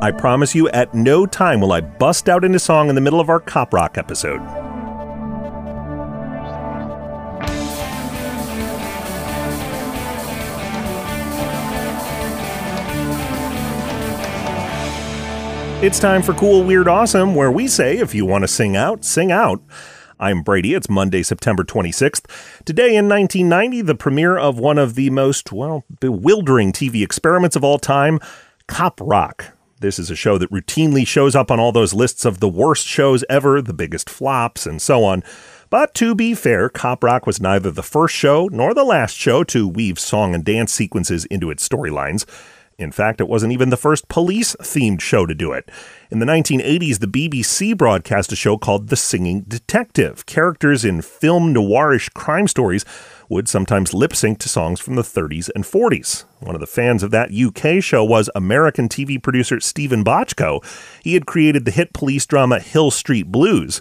I promise you, at no time will I bust out into song in the middle of our Cop Rock episode. It's time for Cool, Weird, Awesome, where we say if you want to sing out, sing out. I'm Brady. It's Monday, September 26th. Today in 1990, the premiere of one of the most, well, bewildering TV experiments of all time, Cop Rock. This is a show that routinely shows up on all those lists of the worst shows ever, the biggest flops, and so on. But to be fair, Cop Rock was neither the first show nor the last show to weave song and dance sequences into its storylines. In fact, it wasn't even the first police themed show to do it. In the 1980s, the BBC broadcast a show called The Singing Detective. Characters in film noirish crime stories would sometimes lip sync to songs from the 30s and 40s. One of the fans of that UK show was American TV producer Steven Bochco. He had created the hit police drama Hill Street Blues.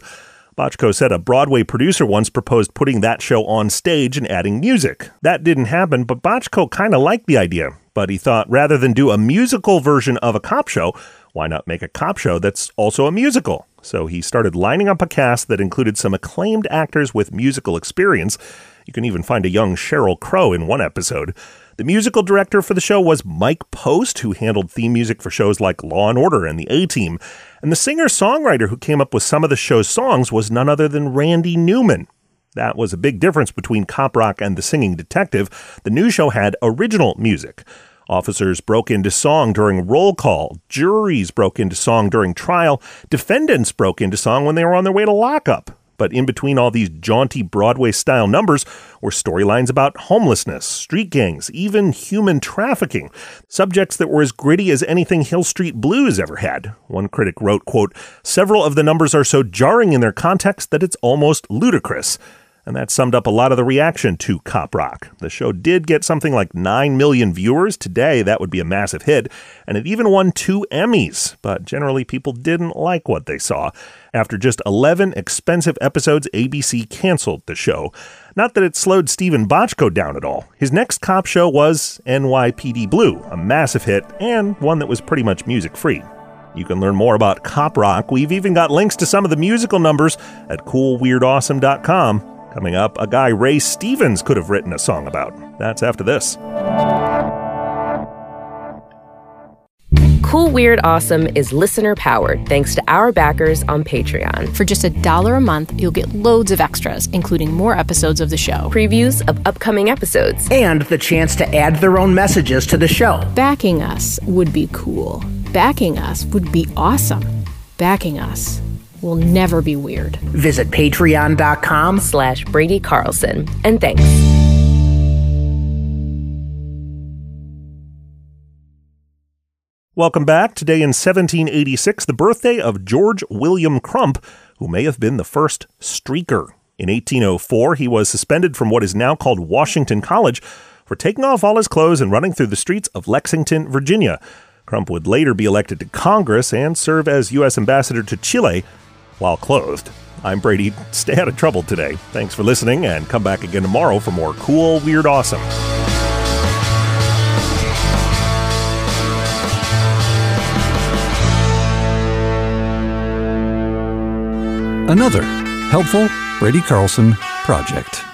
Bochco said a Broadway producer once proposed putting that show on stage and adding music. That didn't happen, but Bochco kind of liked the idea. But he thought rather than do a musical version of a cop show, why not make a cop show that's also a musical? So he started lining up a cast that included some acclaimed actors with musical experience. You can even find a young Sheryl Crow in one episode. The musical director for the show was Mike Post, who handled theme music for shows like Law and Order and The A Team. And the singer songwriter who came up with some of the show's songs was none other than Randy Newman. That was a big difference between Cop Rock and The Singing Detective. The new show had original music. Officers broke into song during roll call. Juries broke into song during trial. Defendants broke into song when they were on their way to lockup. But in between all these jaunty Broadway style numbers were storylines about homelessness, street gangs, even human trafficking. Subjects that were as gritty as anything Hill Street Blues ever had. One critic wrote, quote, Several of the numbers are so jarring in their context that it's almost ludicrous and that summed up a lot of the reaction to Cop Rock. The show did get something like 9 million viewers. Today, that would be a massive hit, and it even won two Emmys, but generally people didn't like what they saw. After just 11 expensive episodes, ABC canceled the show. Not that it slowed Steven Bochco down at all. His next cop show was NYPD Blue, a massive hit, and one that was pretty much music free. You can learn more about Cop Rock. We've even got links to some of the musical numbers at coolweirdawesome.com. Coming up, a guy Ray Stevens could have written a song about. That's after this. Cool Weird Awesome is listener powered thanks to our backers on Patreon. For just a dollar a month, you'll get loads of extras, including more episodes of the show, previews of upcoming episodes, and the chance to add their own messages to the show. Backing us would be cool. Backing us would be awesome. Backing us will never be weird. Visit patreon.com slash Brady Carlson. And thanks. Welcome back. Today in 1786, the birthday of George William Crump, who may have been the first streaker. In 1804, he was suspended from what is now called Washington College for taking off all his clothes and running through the streets of Lexington, Virginia. Crump would later be elected to Congress and serve as U.S. ambassador to Chile while clothed. I'm Brady. Stay out of trouble today. Thanks for listening, and come back again tomorrow for more cool, weird, awesome. Another helpful Brady Carlson project.